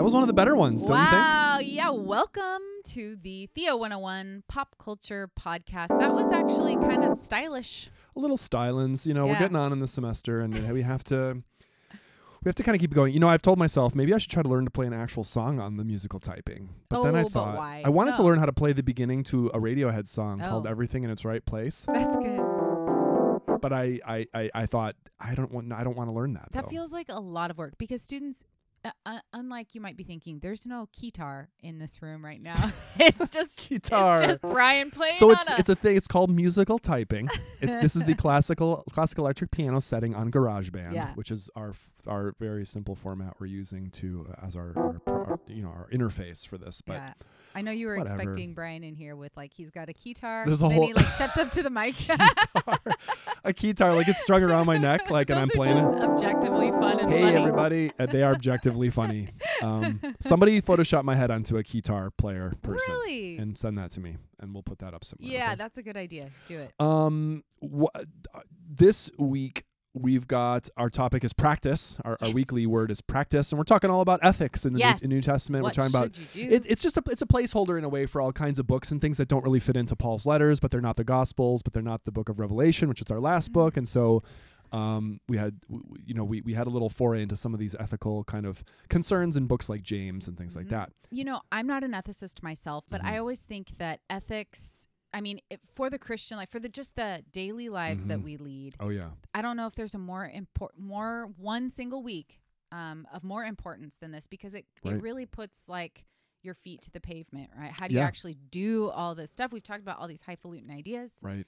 That was one of the better ones, don't you think? wow. Yeah. Welcome to the Theo 101 Pop Culture Podcast. That was actually kind of stylish. A little stylings, you know, we're getting on in the semester and we have to we have to kind of keep going. You know, I've told myself maybe I should try to learn to play an actual song on the musical typing. But then I Oh, thought? I wanted to learn how to play the beginning to a Radiohead song oh. called Oh. Everything in Its Right Place. That's good. But I I, I, I thought I don't want I don't want to learn that. That though. feels like a lot of work because students, uh, uh, unlike you might be thinking, there's no keytar in this room right now. it's just Guitar. It's just Brian playing. so it's a, it's a thing. It's called musical typing. It's this is the classical classic electric piano setting on GarageBand, Yeah. which is our f- our very simple format we're using to uh, as our, our, pro- our you know our interface for this. But yeah. I know you were whatever. expecting Brian in here with like he's got a keytar. There's a then whole- he like steps up to the mic. guitar, a guitar like it's strung around my neck, like, and I'm playing it. objectively fun and Hey funny. everybody! Uh, they are objectively funny. Um, somebody photoshopped my head onto a guitar player person Really? and send that to me, and we'll put that up somewhere. yeah, okay? that's a good idea. Do it. Um, wha- uh, this week we've got our topic is practice. Our, our weekly word is practice, and we're talking all about ethics in the yes. New, New Testament. What we're talking about should you do? it, it's just a it's a placeholder in a way for all kinds of books and things that don't really fit into Paul's letters, but they're not the Gospels, but they're not the Book of Revelation, which is our last Mm-hmm. book, and so. Um, we had, w- you know, we, we had a little foray into some of these ethical kind of concerns in books like James and things like Mhm. that. You know, I'm not an ethicist myself, but I Mhm. always think that ethics. I mean, it, for the Christian life, for the just the daily lives that Mhm. we lead, Oh yeah, I don't know if there's a more important, more one single week um, of more importance than this because it Right. it really puts like your feet to the pavement, right? How do you actually do all this stuff? We've talked about all these highfalutin ideas, right.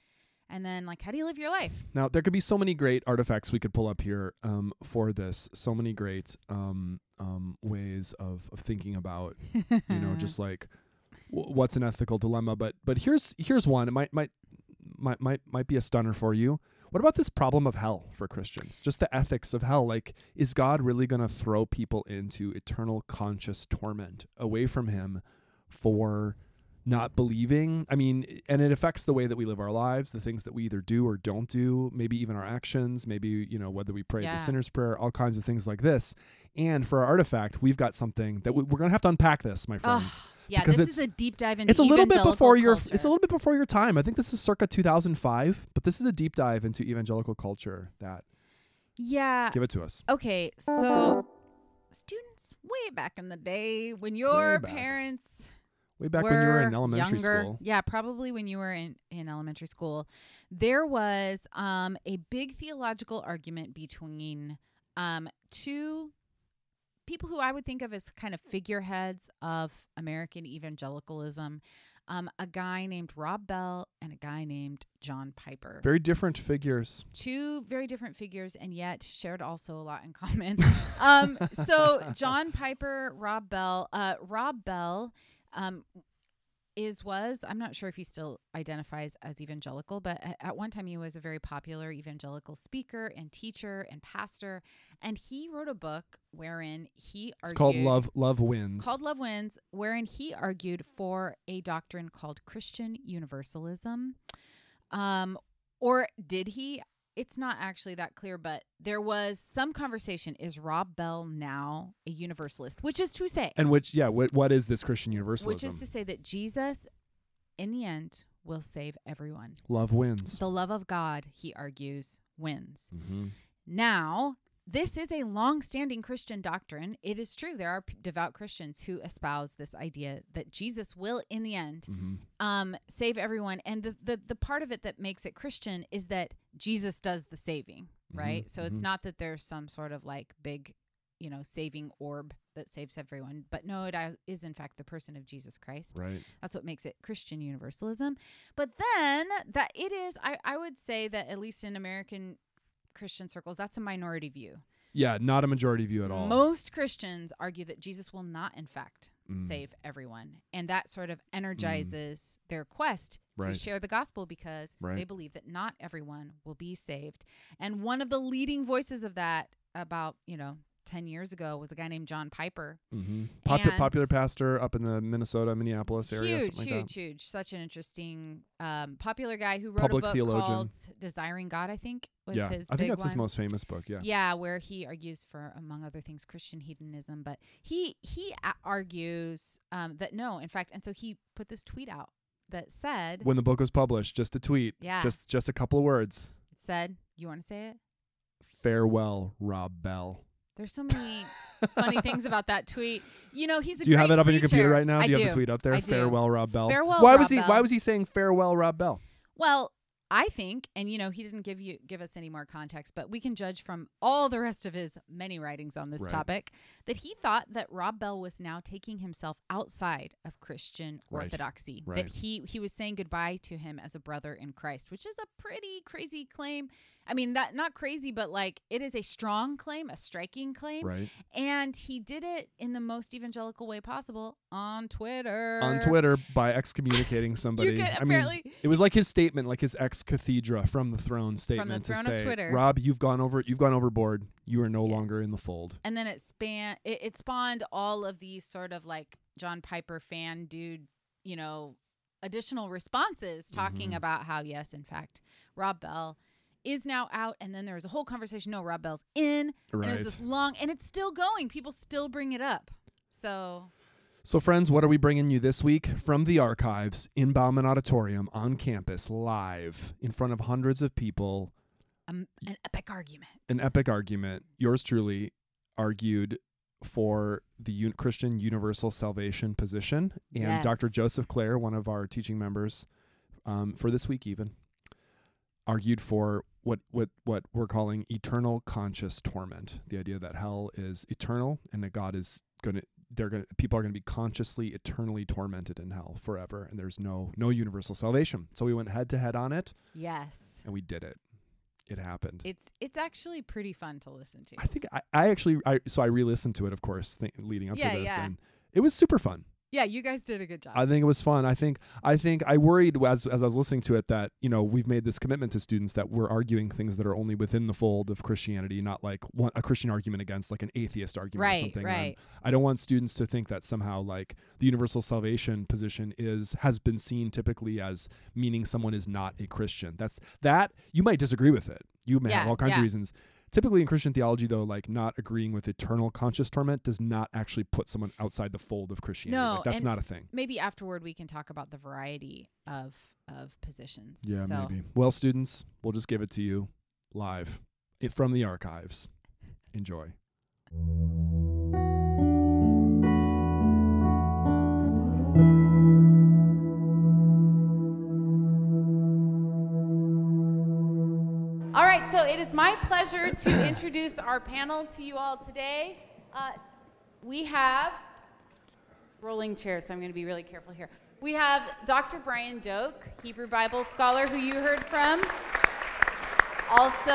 and then like how do you live your life? Now there could be so many great artifacts we could pull up here um, for this. So many great um, um, ways of, of thinking about you know just like what's an ethical dilemma. But but here's here's one. It might might might might might be a stunner for you. What about this problem of hell for Christians? Just the ethics of hell. Like, is God really going to throw people into eternal conscious torment away from Him for not believing? I mean, and it affects the way that we live our lives, the things that we either do or don't do, maybe even our actions, maybe, you know, whether we pray Yeah. the sinner's prayer, all kinds of things like this. And for our artifact, we've got something that we, we're going to have to unpack this, my friends. Ugh, yeah, this is a deep dive into It's a little bit before your it's a little bit before your time. I think this is circa 2005, but this is a deep dive into evangelical culture that yeah. give it to us. Okay, so students way back in the day when your back. parents Way back when you were in elementary younger, school. Yeah, probably when you were in, in elementary school. There was um, a big theological argument between um, two people who I would think of as kind of figureheads of American evangelicalism. Um, a guy named Rob Bell and a guy named John Piper. Very different figures. two very different figures and yet shared also a lot in common. um, so John Piper, Rob Bell, uh, Rob Bell, um, is was I'm not sure if he still identifies as evangelical, but at, one time he was a very popular evangelical speaker and teacher and pastor, and he wrote a book wherein he It's called Love Love Wins. called Love Wins, wherein he argued for a doctrine called Christian Universalism. Um, or did he? It's not actually that clear, but there was some conversation. Is Rob Bell now a universalist? Which is to say, and which yeah, what what is this Christian universalism? which is to say that Jesus, in the end, will save everyone. Love wins. The love of God, he argues, wins. Mm-hmm. Now, this is a long-standing Christian doctrine. It is true there are p- devout Christians who espouse this idea that Jesus will, in the end, Mm-hmm. um, save everyone. And the, the the part of it that makes it Christian is that Jesus does the saving, right? So it's mhm. not that there's some sort of like big, you know, saving orb that saves everyone, but no, it is- is in fact the person of Jesus Christ. Right. That's what makes it Christian universalism. But then that it is, I, I would say that at least in American Christian circles, that's a minority view. Yeah, not a majority view at all. Most Christians argue that Jesus will not, in fact, Mm. save everyone. And that sort of energizes their quest Right. to share the gospel because they believe that not everyone will be saved. And one of the leading voices of that about, you know, 10 years ago was a guy named John Piper. Mm-hmm. Popu- popular pastor up in the Minnesota, Minneapolis area. huge, like huge, huge. Such an interesting, um, popular guy who wrote Public a book theologian. called Desiring God, I think was. Yeah, his I think that's his most famous book. Yeah. Yeah, where he argues for, among other things, Christian hedonism. But he he a- argues um, that no, in fact, and so he put this tweet out that said, When the book was published, just a tweet, yeah, just just a couple of words. it said, you want to say it? Farewell, Rob Bell. There's so many funny things about that tweet. You know, he's a Do you have it up on your computer preacher. right now? I do you have the tweet up there? I do. Farewell, Rob Bell. Farewell, why Rob was he? Bell. Why was he saying farewell, Rob Bell? Well, I think, and you know, he didn't give you give us any more context, but we can judge from all the rest of his many writings on this Right. topic that he thought that Rob Bell was now taking himself outside of Christian Right. orthodoxy. Right. That he he was saying goodbye to him as a brother in Christ, which is a pretty crazy claim. I mean, that not crazy, but like it is a strong claim, a striking claim. Right And he did it in the most evangelical way possible on Twitter. on Twitter by excommunicating somebody. I mean, it was like his statement, like his ex cathedra from the throne statement the throne to of say, Twitter. "Rob, you've gone over, you've gone overboard. You are no Yeah. longer in the fold." and then it span it, it spawned all of these sort of like John Piper fan dude, you know, additional responses talking Mhm. about how yes, in fact, Rob Bell is now out and then there was a whole conversation no Rob Bell's in and it was this long and it's still going people still bring it up so So, friends, what are we bringing you this week from the archives in Bauman Auditorium on campus, live in front of hundreds of people? um, an epic argument An epic argument. Yours truly argued for the un- Christian universal salvation position, and Dr. Joseph Clair, one of our teaching members, um, for this week even, argued for what what what we're calling eternal conscious torment. The idea that hell is eternal and that God is going to they're going to people are going to be consciously eternally tormented in hell forever and there's no no universal salvation. So we went head to head on it yes and we did it. It happened. it's it's actually pretty fun to listen to I think I, I actually I so I re-listened to it of course th- leading up Yeah, to this yeah. and it was super fun. Yeah you guys did a good job I think it was fun. I think I think I worried as as I was listening to it that you know we've made this commitment to students that we're arguing things that are only within the fold of Christianity, not like one, a Christian argument against like an atheist argument or right something. And right I don't want students to think that somehow like the universal salvation position is has been seen typically as meaning someone is not a Christian. That's that you might disagree with it. You may have all kinds yeah. of reasons. Typically in Christian theology though, like not agreeing with eternal conscious torment does not actually put someone outside the fold of Christianity. No, like, that's not a thing. maybe afterward we can talk about the variety of of positions. Yeah, so, maybe. Well, students, we'll just give it to you live from the archives. Enjoy. It is my pleasure to introduce our panel to you all today. Uh, we have rolling chairs, so I'm going to be really careful here. We have Dr. Brian Doak, Hebrew Bible scholar, who you heard from. Also,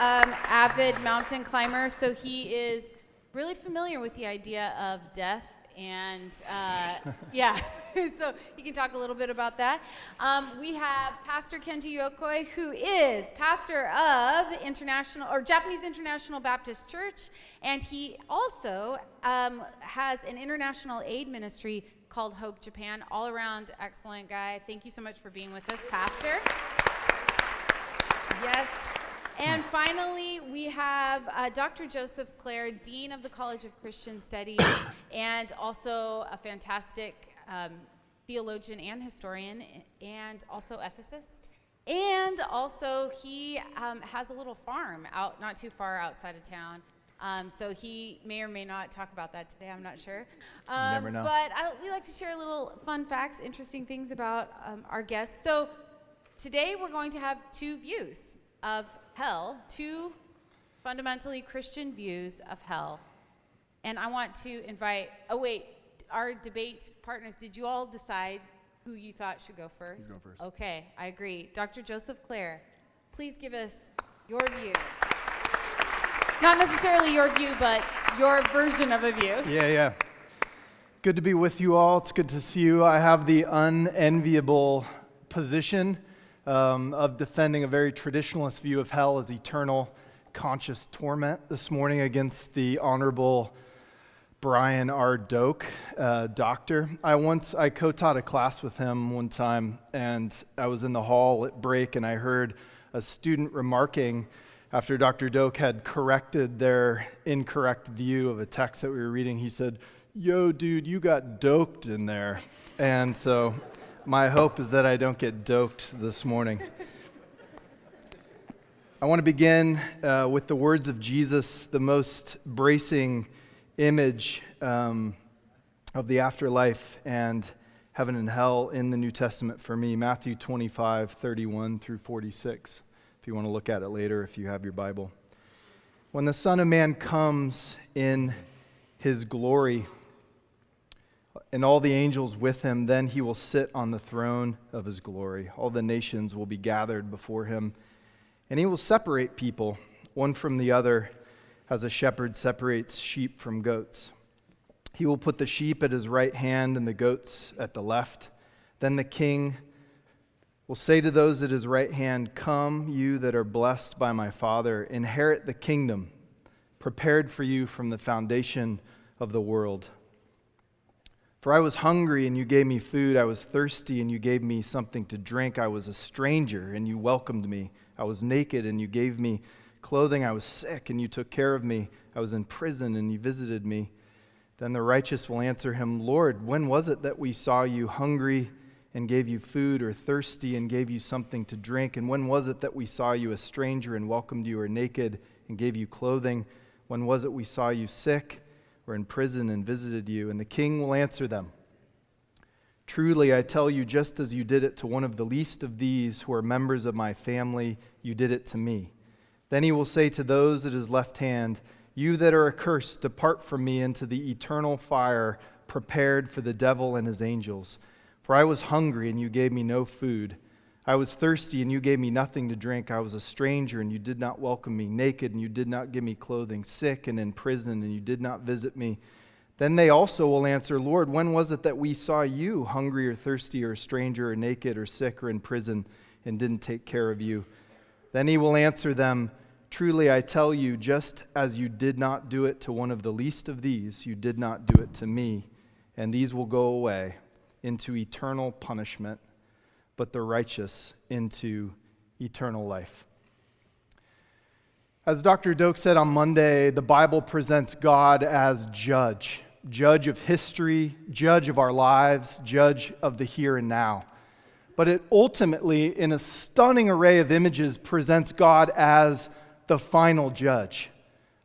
um, avid mountain climber, so he is really familiar with the idea of death and uh, yeah, so he can talk a little bit about that. Um, we have Pastor Kenji Yokoi, who is pastor of International or Japanese International Baptist Church, and he also um, has an international aid ministry called Hope Japan. All around excellent guy. Thank you so much for being with us, Pastor. Yes. And finally, we have uh, Dr. Joseph Clair, Dean of the College of Christian Studies, and also a fantastic um, theologian and historian, and also ethicist. And also, he um, has a little farm out not too far outside of town. Um, so he may or may not talk about that today. I'm not sure. Um, never know. But I, we like to share little fun facts, interesting things about um, our guests. So today we're going to have two views of hell, two fundamentally Christian views of hell. And I want to invite, oh, wait, our debate partners, did you all decide who you thought should go first? You go first. Okay, I agree. Dr. Joseph Clair, please give us your view. Not necessarily your view, but your version of a view. Yeah, yeah. Good to be with you all. It's good to see you. I have the unenviable position um, of defending a very traditionalist view of hell as eternal, conscious torment this morning against the Honorable Brian R. Doak, uh, doctor. I once I co-taught a class with him one time, and I was in the hall at break, and I heard a student remarking after Dr. Doak had corrected their incorrect view of a text that we were reading. He said, "Yo, dude, you got doked in there," and so my hope is that I don't get doked this morning. I want to begin uh, with the words of Jesus, the most bracing image um, of the afterlife and heaven and hell in the New Testament for me Matthew 25, 31 through 46. If you want to look at it later, if you have your Bible. When the Son of Man comes in his glory, and all the angels with him, then he will sit on the throne of his glory. All the nations will be gathered before him and he will separate people one from the other as a shepherd separates sheep from goats. He will put the sheep at his right hand and the goats at the left. Then the king will say to those at his right hand, Come, you that are blessed by my Father, inherit the kingdom prepared for you from the foundation of the world. For I was hungry, and you gave me food. I was thirsty, and you gave me something to drink. I was a stranger, and you welcomed me. I was naked and you gave me clothing. I was sick and you took care of me. I was in prison and you visited me. Then the righteous will answer him, Lord, when was it that we saw you hungry and gave you food, or thirsty and gave you something to drink? And when was it that we saw you a stranger and welcomed you, or naked and gave you clothing? When was it we saw you sick or in prison and visited you? And the king will answer them. Truly, I tell you, just as you did it to one of the least of these who are members of my family, you did it to me. Then he will say to those at his left hand, You that are accursed, depart from me into the eternal fire prepared for the devil and his angels. For I was hungry, and you gave me no food. I was thirsty, and you gave me nothing to drink. I was a stranger, and you did not welcome me. Naked, and you did not give me clothing. Sick and in prison, and you did not visit me. Then they also will answer, Lord, when was it that we saw you hungry or thirsty or a stranger or naked or sick or in prison and didn't take care of you? Then he will answer them, Truly I tell you, just as you did not do it to one of the least of these, you did not do it to me. And these will go away into eternal punishment, but the righteous into eternal life. As Dr. Doak said on Monday, the Bible presents God as judge judge of history, judge of our lives, judge of the here and now. But it ultimately, in a stunning array of images, presents God as the final judge,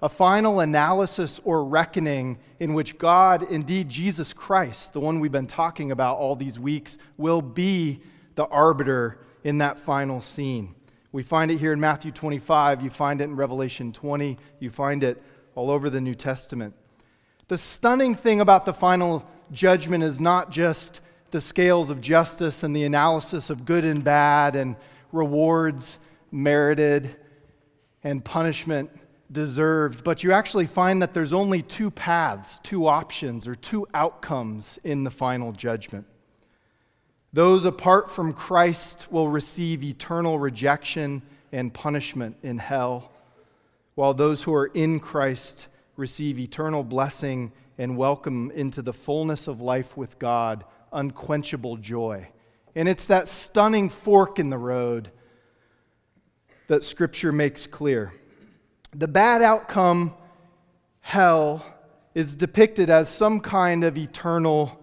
a final analysis or reckoning in which God, indeed Jesus Christ, the one we've been talking about all these weeks, will be the arbiter in that final scene. We find it here in Matthew 25, you find it in Revelation 20, you find it all over the New Testament. The stunning thing about the final judgment is not just the scales of justice and the analysis of good and bad and rewards merited and punishment deserved, but you actually find that there's only two paths, two options, or two outcomes in the final judgment. Those apart from Christ will receive eternal rejection and punishment in hell, while those who are in Christ receive eternal blessing and welcome into the fullness of life with God, unquenchable joy. And it's that stunning fork in the road that Scripture makes clear. The bad outcome, hell, is depicted as some kind of eternal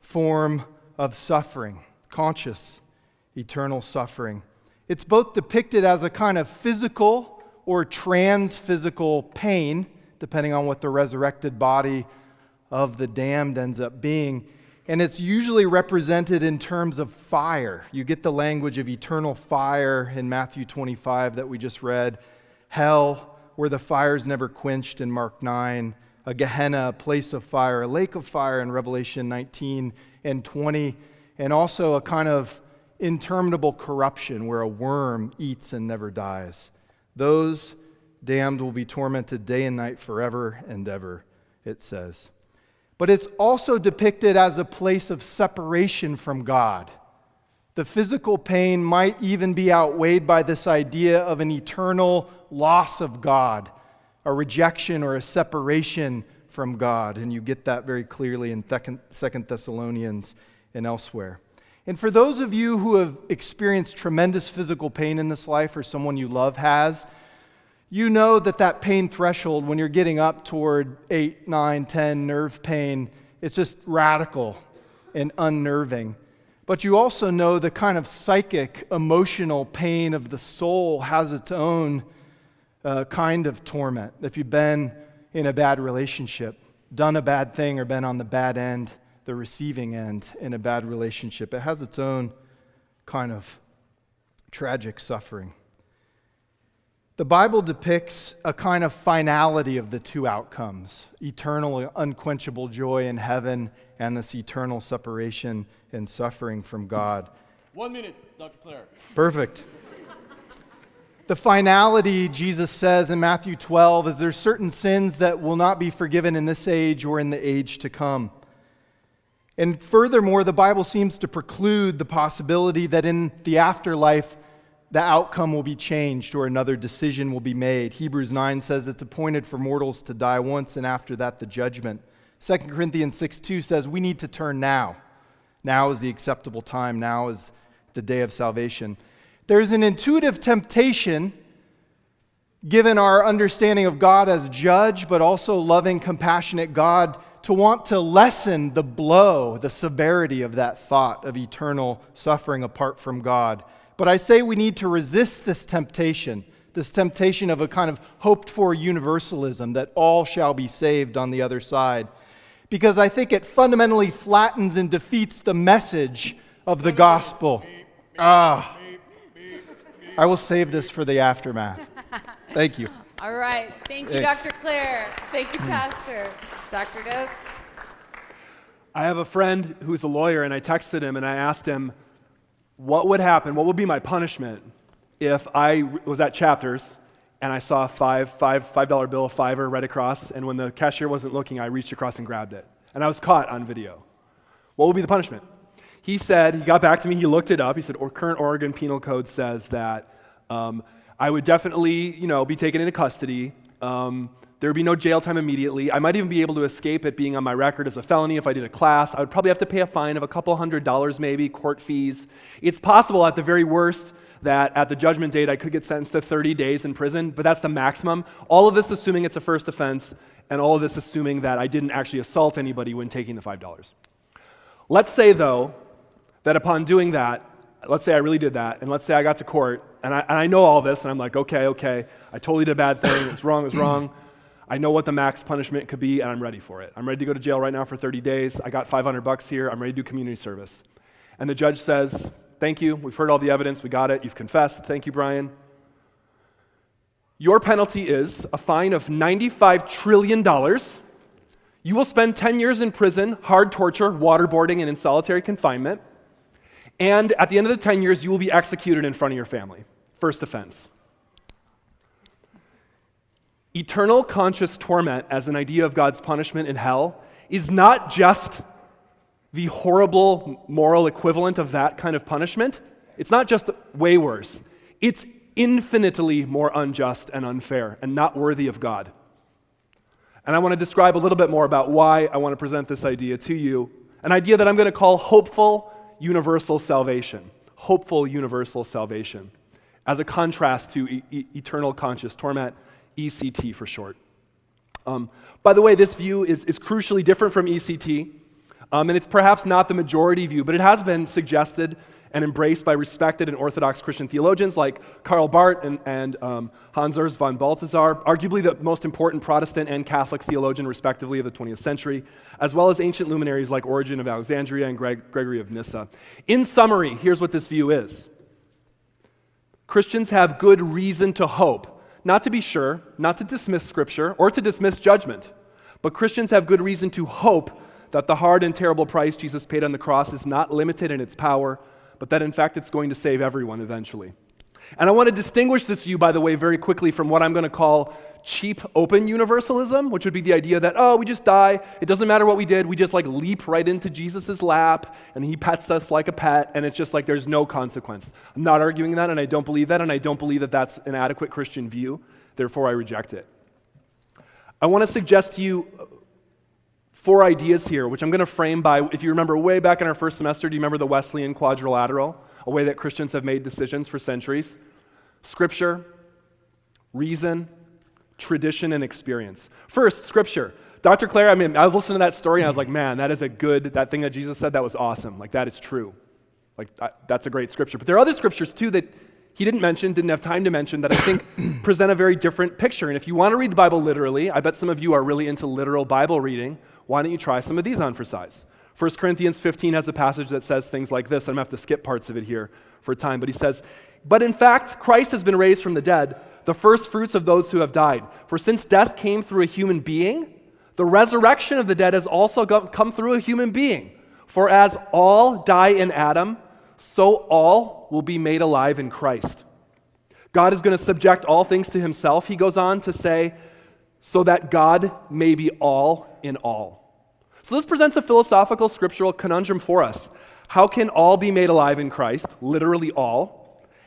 form of suffering, conscious eternal suffering. It's both depicted as a kind of physical or trans physical pain depending on what the resurrected body of the damned ends up being. And it's usually represented in terms of fire. You get the language of eternal fire in Matthew 25 that we just read, hell, where the fire's never quenched in Mark 9, a Gehenna, a place of fire, a lake of fire in Revelation 19 and 20, and also a kind of interminable corruption where a worm eats and never dies. Those damned will be tormented day and night forever and ever, it says. But it's also depicted as a place of separation from God, The physical pain might even be outweighed by this idea of an eternal loss of God, a rejection or a separation from God. And you get that very clearly in Second Thessalonians and elsewhere. And for those of you who have experienced tremendous physical pain in this life, or someone you love has, you know that that pain threshold, when you're getting up toward 8, 9, 10 nerve pain, it's just radical and unnerving. But you also know the kind of psychic, emotional pain of the soul has its own uh, kind of torment. If you've been in a bad relationship, done a bad thing, or been on the bad end, the receiving end in a bad relationship, it has its own kind of tragic suffering. The Bible depicts a kind of finality of the two outcomes eternal, unquenchable joy in heaven, and this eternal separation and suffering from God. One minute, Dr. Clair. Perfect. The finality, Jesus says in Matthew 12, is there's certain sins that will not be forgiven in this age or in the age to come. And furthermore, the Bible seems to preclude the possibility that in the afterlife, the outcome will be changed or another decision will be made. Hebrews 9 says it's appointed for mortals to die once and after that the judgment. 2 Corinthians 6 2 says we need to turn now. Now is the acceptable time, now is the day of salvation. There's an intuitive temptation, given our understanding of God as judge, but also loving, compassionate God, to want to lessen the blow, the severity of that thought of eternal suffering apart from God. But I say we need to resist this temptation, this temptation of a kind of hoped for universalism that all shall be saved on the other side, because I think it fundamentally flattens and defeats the message of the gospel. Ah, I will save this for the aftermath. Thank you. All right. Thank you, Thanks. Dr. Clair. Thank you, Pastor. Dr. Doak. I have a friend who's a lawyer, and I texted him and I asked him, what would happen, what would be my punishment if I was at Chapters and I saw a five, five, five dollar bill, fiver right across, and when the cashier wasn't looking, I reached across and grabbed it. And I was caught on video. What would be the punishment? He said, he got back to me, he looked it up. He said, or current Oregon Penal Code says that um, I would definitely, you know, be taken into custody. Um, there would be no jail time immediately. I might even be able to escape it being on my record as a felony if I did a class. I would probably have to pay a fine of a couple hundred dollars, maybe, court fees. It's possible at the very worst that at the judgment date I could get sentenced to 30 days in prison, but that's the maximum. All of this assuming it's a first offense, and all of this assuming that I didn't actually assault anybody when taking the $5. Let's say, though, that upon doing that, let's say I really did that, and let's say I got to court, and I, and I know all this, and I'm like, okay, okay, I totally did a bad thing, it's wrong, it's wrong. I know what the max punishment could be, and I'm ready for it. I'm ready to go to jail right now for 30 days. I got 500 bucks here. I'm ready to do community service. And the judge says, Thank you. We've heard all the evidence. We got it. You've confessed. Thank you, Brian. Your penalty is a fine of $95 trillion. You will spend 10 years in prison, hard torture, waterboarding, and in solitary confinement. And at the end of the 10 years, you will be executed in front of your family. First offense. Eternal conscious torment as an idea of God's punishment in hell is not just the horrible moral equivalent of that kind of punishment. It's not just way worse, it's infinitely more unjust and unfair and not worthy of God. And I want to describe a little bit more about why I want to present this idea to you an idea that I'm going to call hopeful universal salvation. Hopeful universal salvation, as a contrast to e- eternal conscious torment ECT for short. Um, by the way, this view is, is crucially different from ECT, um, and it's perhaps not the majority view, but it has been suggested and embraced by respected and Orthodox Christian theologians like Karl Barth and, and um, Hans Urs von Balthasar, arguably the most important Protestant and Catholic theologian, respectively, of the 20th century, as well as ancient luminaries like Origen of Alexandria and Greg, Gregory of Nyssa. In summary, here's what this view is Christians have good reason to hope not to be sure, not to dismiss Scripture, or to dismiss judgment. But Christians have good reason to hope that the hard and terrible price Jesus paid on the cross is not limited in its power, but that in fact it's going to save everyone eventually. And I want to distinguish this view, by the way, very quickly from what I'm going to call cheap open universalism, which would be the idea that, oh, we just die. It doesn't matter what we did. We just like leap right into Jesus' lap and he pets us like a pet and it's just like there's no consequence. I'm not arguing that and I don't believe that and I don't believe that that's an adequate Christian view. Therefore, I reject it. I want to suggest to you four ideas here, which I'm going to frame by, if you remember way back in our first semester, do you remember the Wesleyan quadrilateral? A way that Christians have made decisions for centuries. Scripture, reason, tradition, and experience. First, Scripture. Dr. Clair, I mean, I was listening to that story and I was like, man, that is a good, that thing that Jesus said, that was awesome. Like, that is true. Like, that's a great scripture. But there are other scriptures too that he didn't mention, didn't have time to mention, that I think present a very different picture. And if you want to read the Bible literally, I bet some of you are really into literal Bible reading. Why don't you try some of these on for size? 1 Corinthians 15 has a passage that says things like this. I'm going to have to skip parts of it here for time, but he says, But in fact, Christ has been raised from the dead, the first fruits of those who have died. For since death came through a human being, the resurrection of the dead has also come through a human being. For as all die in Adam, so all will be made alive in Christ. God is going to subject all things to himself, he goes on to say, so that God may be all in all. So, this presents a philosophical, scriptural conundrum for us. How can all be made alive in Christ, literally all?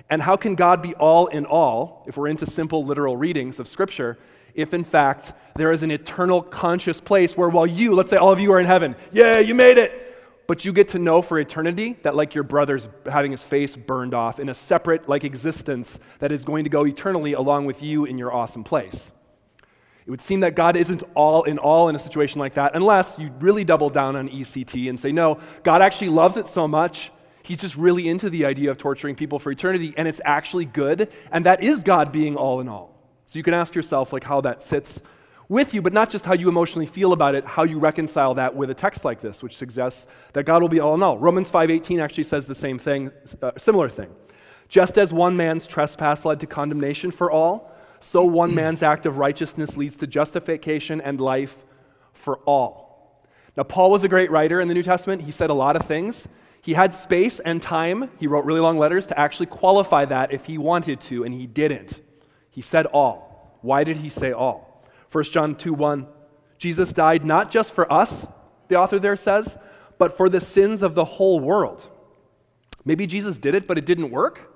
And how can God be all in all, if we're into simple literal readings of Scripture, if in fact there is an eternal conscious place where while you, let's say all of you are in heaven, yeah, you made it, but you get to know for eternity that like your brother's having his face burned off in a separate like existence that is going to go eternally along with you in your awesome place. It would seem that God isn't all in all in a situation like that unless you really double down on ECT and say, no, God actually loves it so much, he's just really into the idea of torturing people for eternity, and it's actually good, and that is God being all in all. So you can ask yourself, like, how that sits with you, but not just how you emotionally feel about it, how you reconcile that with a text like this, which suggests that God will be all in all. Romans 5.18 actually says the same thing, uh, similar thing. Just as one man's trespass led to condemnation for all, so one man's act of righteousness leads to justification and life for all. Now, Paul was a great writer in the New Testament. He said a lot of things. He had space and time. He wrote really long letters to actually qualify that if he wanted to, and he didn't. He said all. Why did he say all? 1 John 2 1. Jesus died not just for us, the author there says, but for the sins of the whole world. Maybe Jesus did it, but it didn't work?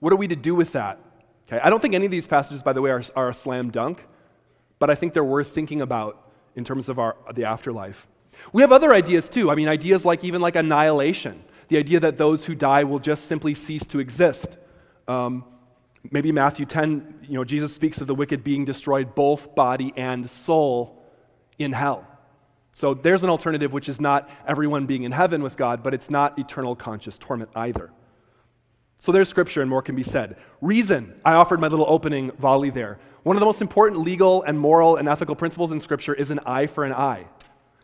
What are we to do with that? Okay, I don't think any of these passages, by the way, are, are a slam dunk, but I think they're worth thinking about in terms of our, the afterlife. We have other ideas too. I mean, ideas like even like annihilation, the idea that those who die will just simply cease to exist. Um, maybe Matthew 10, you know, Jesus speaks of the wicked being destroyed, both body and soul, in hell. So there's an alternative, which is not everyone being in heaven with God, but it's not eternal conscious torment either. So there's scripture, and more can be said. Reason, I offered my little opening volley there. One of the most important legal and moral and ethical principles in scripture is an eye for an eye.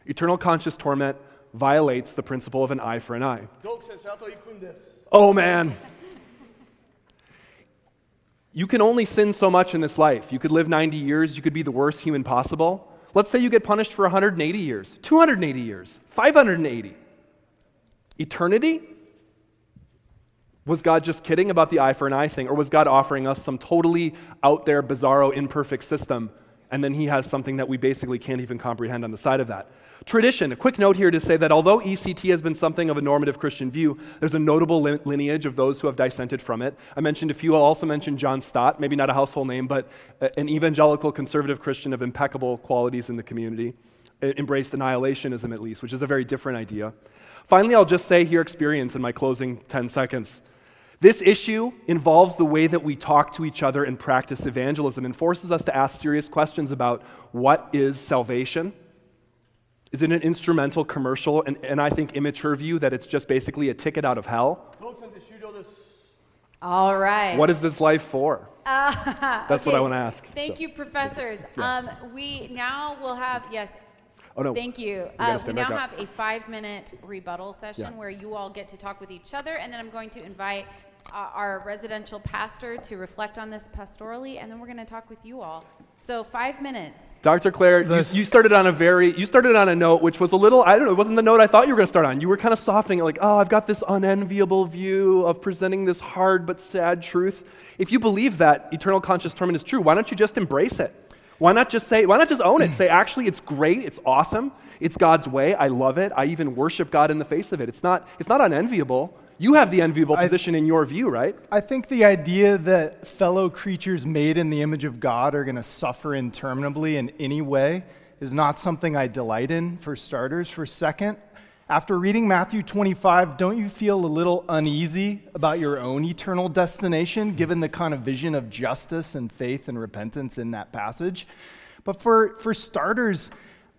Eternal conscious torment violates the principle of an eye for an eye. Oh man. You can only sin so much in this life. You could live 90 years, you could be the worst human possible. Let's say you get punished for 180 years, 280 years, 580. Eternity? Was God just kidding about the eye for an eye thing? Or was God offering us some totally out there, bizarro, imperfect system? And then he has something that we basically can't even comprehend on the side of that. Tradition, a quick note here to say that although ECT has been something of a normative Christian view, there's a notable lineage of those who have dissented from it. I mentioned a few, I'll also mention John Stott, maybe not a household name, but an evangelical conservative Christian of impeccable qualities in the community. Embraced annihilationism, at least, which is a very different idea. Finally, I'll just say here experience in my closing 10 seconds. This issue involves the way that we talk to each other and practice evangelism and forces us to ask serious questions about what is salvation? Is it an instrumental, commercial, and, and I think immature view that it's just basically a ticket out of hell? All right. What is this life for? Uh, That's okay. what I want to ask. Thank so. you, professors. Yeah. Um, we now will have, yes, Oh, no. Thank you. Uh, we now have a five minute rebuttal session yeah. where you all get to talk with each other, and then I'm going to invite uh, our residential pastor to reflect on this pastorally, and then we're going to talk with you all. So five minutes. Dr. Clair, you, you, started on a very, you started on a note which was a little, I don't know, it wasn't the note I thought you were going to start on. You were kind of softening it, like, oh, I've got this unenviable view of presenting this hard but sad truth. If you believe that eternal conscious torment is true, why don't you just embrace it? Why not just say, why not just own it? say, actually, it's great, it's awesome, it's God's way, I love it, I even worship God in the face of it. It's not, it's not unenviable. You have the enviable I- position in your view, right? I think the idea that fellow creatures made in the image of God are going to suffer interminably in any way is not something I delight in, for starters. For second, after reading Matthew 25, don't you feel a little uneasy about your own eternal destination, given the kind of vision of justice and faith and repentance in that passage? But for, for starters,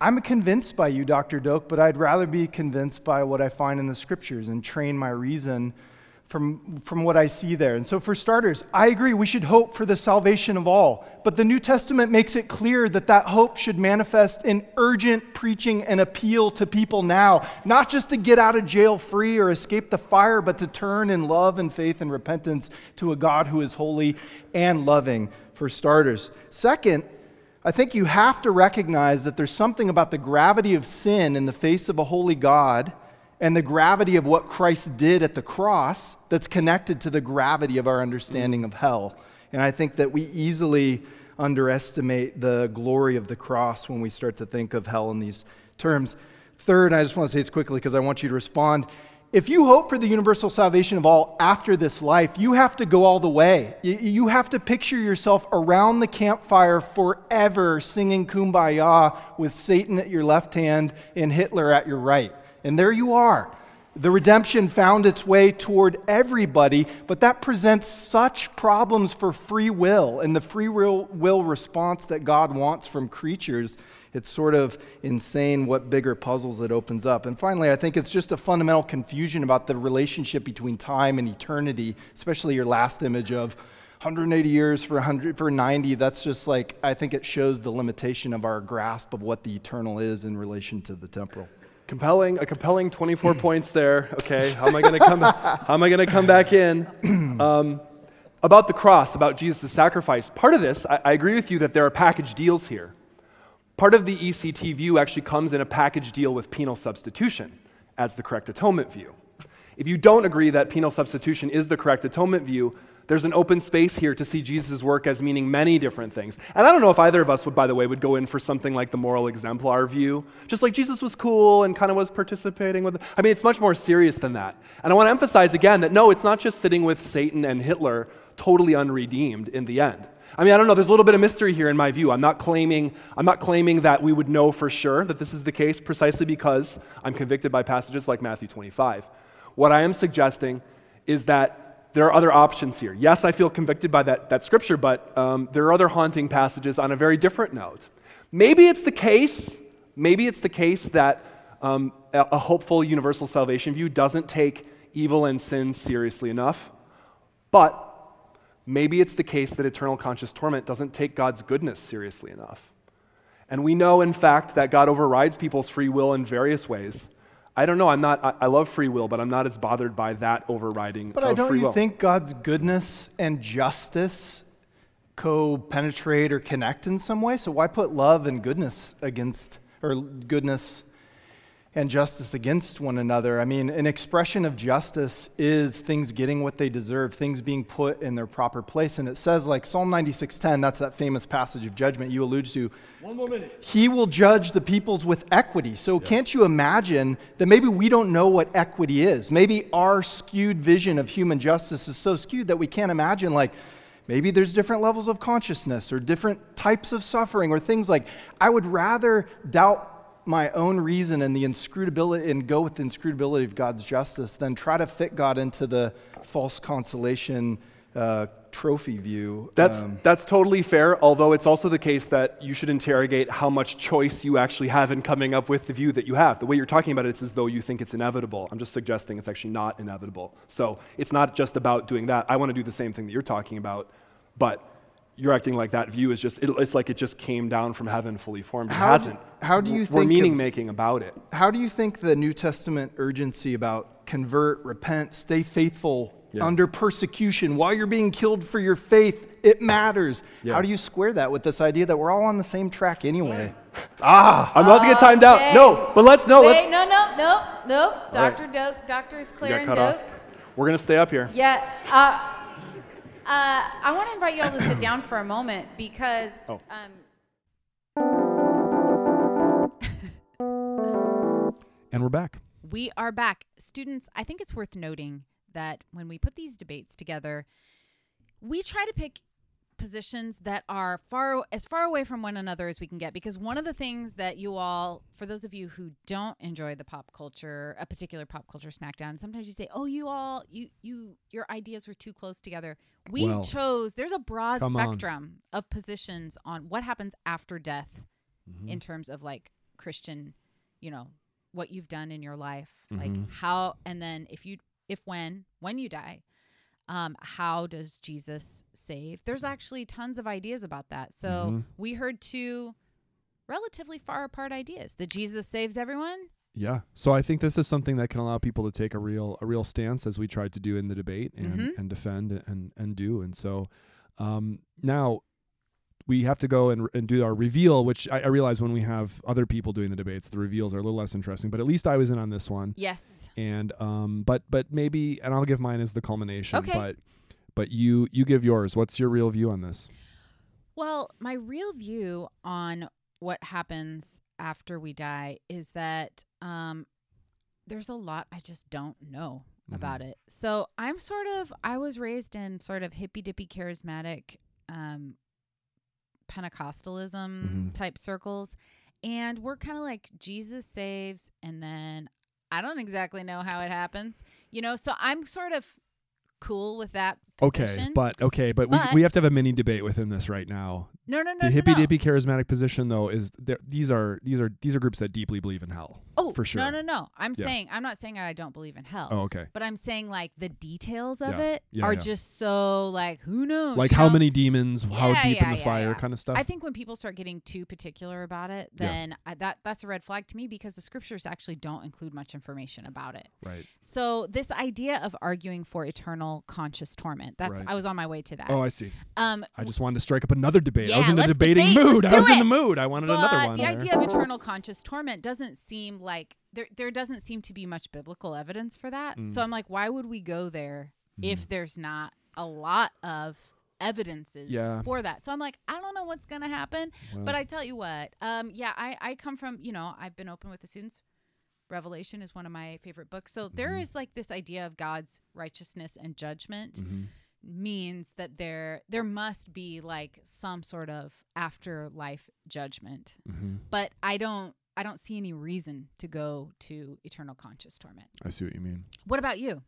I'm convinced by you, Dr. Doak, but I'd rather be convinced by what I find in the scriptures and train my reason from, from what I see there. And so, for starters, I agree we should hope for the salvation of all. But the New Testament makes it clear that that hope should manifest in urgent preaching and appeal to people now, not just to get out of jail free or escape the fire, but to turn in love and faith and repentance to a God who is holy and loving, for starters. Second, I think you have to recognize that there's something about the gravity of sin in the face of a holy God and the gravity of what Christ did at the cross that's connected to the gravity of our understanding of hell. And I think that we easily underestimate the glory of the cross when we start to think of hell in these terms. Third, I just want to say this quickly because I want you to respond. If you hope for the universal salvation of all after this life, you have to go all the way. You have to picture yourself around the campfire forever singing kumbaya with Satan at your left hand and Hitler at your right. And there you are. The redemption found its way toward everybody, but that presents such problems for free will and the free will, response that God wants from creatures. It's sort of insane what bigger puzzles it opens up. And finally, I think it's just a fundamental confusion about the relationship between time and eternity, especially your last image of 180 years for 100 for 90 that's just like i think it shows the limitation of our grasp of what the eternal is in relation to the temporal Compelling, a compelling 24 points there. Okay, how am I going to come? How am I going to come back in? Um, about the cross, about Jesus' sacrifice. Part of this, I, I agree with you that there are package deals here. Part of the ECT view actually comes in a package deal with penal substitution as the correct atonement view. If you don't agree that penal substitution is the correct atonement view, there's an open space here to see Jesus' work as meaning many different things. And I don't know if either of us would, by the way, would go in for something like the moral exemplar view. Just like Jesus was cool and kind of was participating with. I mean, it's much more serious than that. And I want to emphasize again that no, it's not just sitting with Satan and Hitler totally unredeemed in the end. I mean, I don't know, there's a little bit of mystery here in my view. I'm not claiming, I'm not claiming that we would know for sure that this is the case precisely because I'm convicted by passages like Matthew 25. What I am suggesting is that there are other options here. Yes, I feel convicted by that, that scripture, but um, there are other haunting passages on a very different note. Maybe it's the case, maybe it's the case that um, a, hopeful universal salvation view doesn't take evil and sin seriously enough, but maybe it's the case that eternal conscious torment doesn't take God's goodness seriously enough. And we know, in fact, that God overrides people's free will in various ways. I don't know. I'm not. I, I love free will, but I'm not as bothered by that overriding But I don't you will. think God's goodness and justice co-penetrate or connect in some way? So why put love and goodness against or goodness and justice against one another? I mean, an expression of justice is things getting what they deserve, things being put in their proper place. And it says like Psalm 96:10, that's that famous passage of judgment you allude to. One more minute. He will judge the peoples with equity. So, can't you imagine that maybe we don't know what equity is? Maybe our skewed vision of human justice is so skewed that we can't imagine, like, maybe there's different levels of consciousness or different types of suffering or things like. I would rather doubt my own reason and the inscrutability and go with the inscrutability of God's justice than try to fit God into the false consolation uh, trophy view. That's, Um, that's totally fair, although it's also the case that you should interrogate how much choice you actually have in coming up with the view that you have. The way you're talking about it is as though you think it's inevitable. I'm just suggesting it's actually not inevitable. So it's not just about doing that. I want to do the same thing that you're talking about, but you're acting like that view is just, it, it's like it just came down from heaven fully formed. It How do- hasn't. how do you We're think of- meaning making about it. How do you think the New Testament urgency about convert, repent, stay faithful Yeah. under persecution while you're being killed for your faith, it matters? Yeah. How do you square that with this idea that we're all on the same track anyway? ah, I'm about to get timed Okay. out. No, but let's, no, Wait, let's. no, no, no, no. right. Dr. Doak, Doctors You Clair got and cut Doak. off. We're going to stay up here. Yeah. Uh, uh, I want to invite you all to sit down for a moment because. Oh. Um, and we're back. We are back. Students, I think it's worth noting that when we put these debates together, we try to pick positions that are far as far away from one another as we can get because one of the things that you all for those of you who don't enjoy the pop culture a particular pop culture smackdown sometimes you say oh you all you you your ideas were too close together we Well, chose there's a broad come on. spectrum of positions on what happens after death Mm-hmm. in terms of like christian you know what you've done in your life Mhm. like how and then if you if when when you die um how does jesus save there's actually tons of ideas about that so Mhm. we heard two relatively far apart ideas that jesus saves everyone Yeah. So I think this is something that can allow people to take a real a real stance as we tried to do in the debate and, Mhm. and defend and and do. And so um, now we have to go and, and do our reveal, which I, I realize when we have other people doing the debates, the reveals are a little less interesting. But at least I was in on this one. yes And um, but but maybe, and I'll give mine as the culmination. Okay. But but you you give yours. What's your real view on this? Well, my real view on what happens after we die is that um, there's a lot I just don't know Mhm. about it. So I'm sort of, I was raised in sort of hippy dippy charismatic um, Pentecostalism Mhm. type circles. And we're kind of like Jesus saves, and then I don't exactly know how it happens, you know? So I'm sort of cool with that. Okay, but okay, but, But- we, we have to have a mini debate within this right now. No, no, no, the no, hippy no. dippy charismatic position though is these are these are these are groups that deeply believe in hell. Oh, for sure. No, no, no. I'm Yeah. saying I'm not saying I don't believe in hell. Oh, okay. But I'm saying like the details of Yeah. it Yeah, are just so like who knows? Like how know? many demons, how Yeah, deep in the fire kind of stuff. I think when people start getting too particular about it, then I, that that's a red flag to me because the scriptures actually don't include much information about it. right. So this idea of arguing for eternal conscious torment, that's Right. I was on my way to that. Oh, I see. um I just wanted to strike up another debate. I was in a debating debate. mood. Let's I was do in the mood. I wanted another one. the there. idea of eternal conscious torment doesn't seem like there there doesn't seem to be much biblical evidence for that. Mm. So I'm like, why would we go there if there's not a lot of evidences Yeah. for that? So I'm like, I don't know what's gonna happen. Well, But I tell you what, um, yeah, I, I come from, you know, I've been open with the students. Revelation is one of my favorite books. So there Mhm. is like this idea of God's righteousness and judgment mhm. Means that there there must be like some sort of afterlife judgment Mhm. but i don't i don't see any reason to go to eternal conscious torment I see what you mean. what about you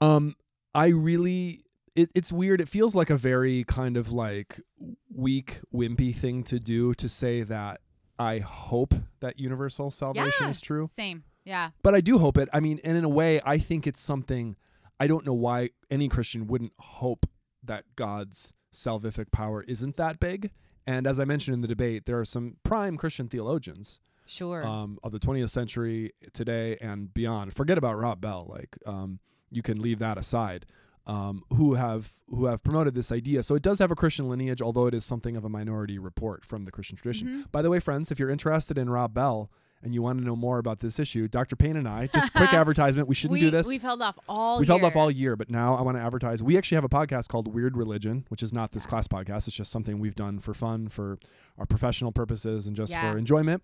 Um, I really, it, it's weird. It feels like a very kind of like weak, wimpy thing to do to say that I hope that universal salvation Yeah. is true. same yeah But I do hope it. I mean, and in a way, I think it's something. I don't know why any Christian wouldn't hope that God's salvific power isn't that big. And as I mentioned in the debate, there are some prime Christian theologians sure um, of the 20th century today and beyond. Forget about Rob Bell. Like um, you can leave that aside. Um, who have who have promoted this idea? So it does have a Christian lineage, although it is something of a minority report from the Christian tradition. Mhm. By the way, friends, if you're interested in Rob Bell and you want to know more about this issue, Dr. Payne and I, just quick advertisement. We shouldn't we, do this. we've held off all We've held off year. all year, but now I want to advertise. We actually have a podcast called Weird Religion, which is not this class podcast. It's just something we've done for fun, for our professional purposes, and just Yeah. for enjoyment.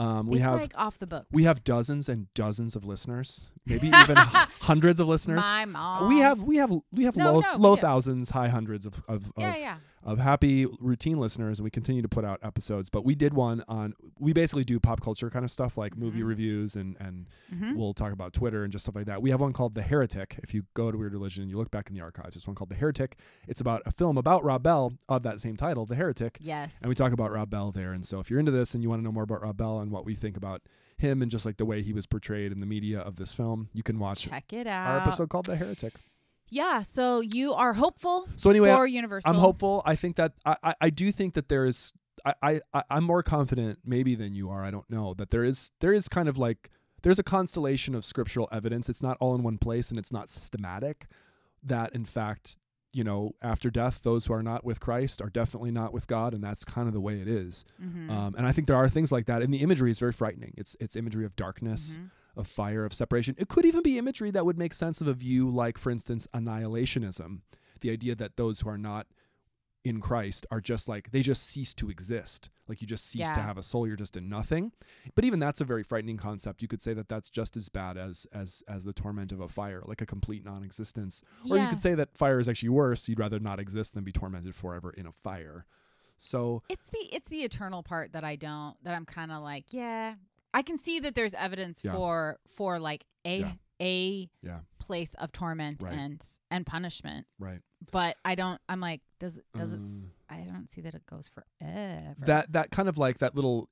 Um, we it's have like off the books we have dozens and dozens of listeners, maybe even hundreds of listeners. my mom we have we have we have No, low no, low do. thousands, high hundreds of of, yeah of, yeah of happy routine listeners, and we continue to put out episodes. But we did one on we basically do pop culture kind of stuff like movie Mhm. reviews and and Mhm. we'll talk about Twitter and just stuff like that. We have one called The Heretic. If you go to Weird Religion and you look back in the archives, there's one called The Heretic. It's about a film about Rob Bell of that same title, The Heretic. yes And we talk about Rob Bell there. And so if you're into this and you want to know more about Rob Bell and what we think about him and just like the way he was portrayed in the media of this film, you can watch check it out our episode called The Heretic. Yeah so you are hopeful So anyway, for universal I'm hopeful. I think that I, I, I do think that there is I, I, I- I'm more confident maybe than you are. I don't know that there is there is kind of like there's a constellation of scriptural evidence. It's not all in one place and it's not systematic. That in fact, you know, after death, those who are not with Christ are definitely not with God, and that's kind of the way it is. Mhm. Um, and I think there are things like that, and the imagery is very frightening. It's it's imagery of darkness, Mhm. Of fire, of separation. It could even be imagery that would make sense of a view like, for instance, annihilationism, the idea that those who are not in Christ are just like they just cease to exist. Like you just cease to have a soul. You're just in nothing. But even that's a very frightening concept. You could say that that's just as bad as as as the torment of a fire, like a complete non-existence. Or you could say that fire is actually worse. You'd rather not exist than be tormented forever in a fire. So It's the it's the eternal part that I don't that I'm kind of like, yeah. I can see that there's evidence Yeah. for for like a Yeah. a yeah, place of torment Right. and and punishment, right. but I don't I'm like does does it s- Mm. I don't see that it goes forever. that that kind of like that little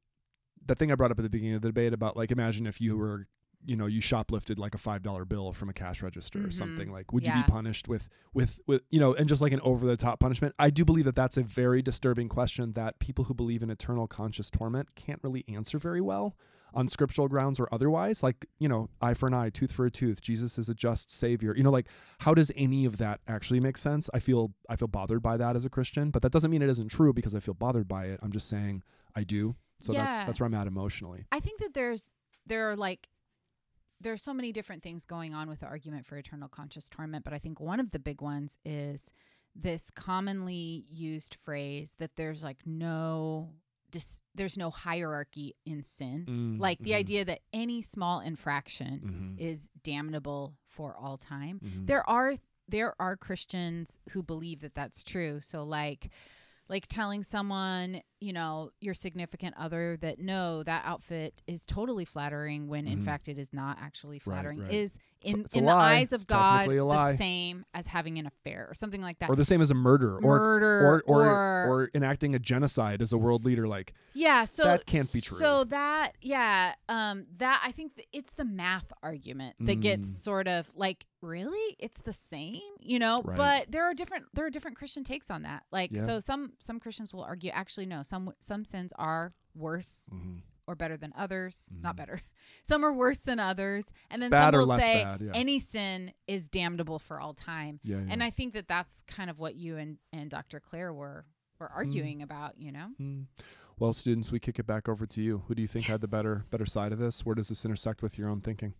that thing I brought up at the beginning of the debate about like imagine if you were you know you shoplifted like a five dollar bill from a cash register or Mhm. something like would you be punished with with with you know and just like an over the top punishment I do believe that that's a very disturbing question that people who believe in eternal conscious torment can't really answer very well on scriptural grounds or otherwise like you know eye for an eye tooth for a tooth Jesus is a just savior. You know like how does any of that actually make sense? I feel I feel bothered by that as a Christian but that doesn't mean it isn't true because I feel bothered by it. I'm just saying I do. So that's Yeah. that's where I'm at emotionally. I think that there's there are like there's so many different things going on with the argument for eternal conscious torment, but I think one of the big ones is this commonly used phrase that there's like no dis- there's no hierarchy in sin. Mm, Like the mhm, idea that any small infraction mhm, is damnable for all time. mhm. There are there are Christians who believe that that's true. So like like telling someone, you know, your significant other that no, that outfit is totally flattering when in Mhm. fact it is not actually flattering right. is in it's in the lie. eyes of It's God technically a lie. the same as having an affair or something like that. or the same as a murder or Murder or or, or- or enacting a genocide as a world leader like Yeah, so That can't be true. So that, yeah, um, that I think th- it's the math argument that gets Mm. sort of like, really, it's the same, you know. Right. But there are different there are different Christian takes on that. Like, Yeah. so some some Christians will argue, actually, no, some some sins are worse mhm. or better than others. Mhm. Not better. some are worse than others, and then Bad some will say bad, yeah. any sin is damnable for all time. yeah. And I think that that's kind of what you and and Dr. Clair were were arguing about, you know. Mm. Well, students, we kick it back over to you. Who do you think had the better better side of this? Where does this intersect with your own thinking?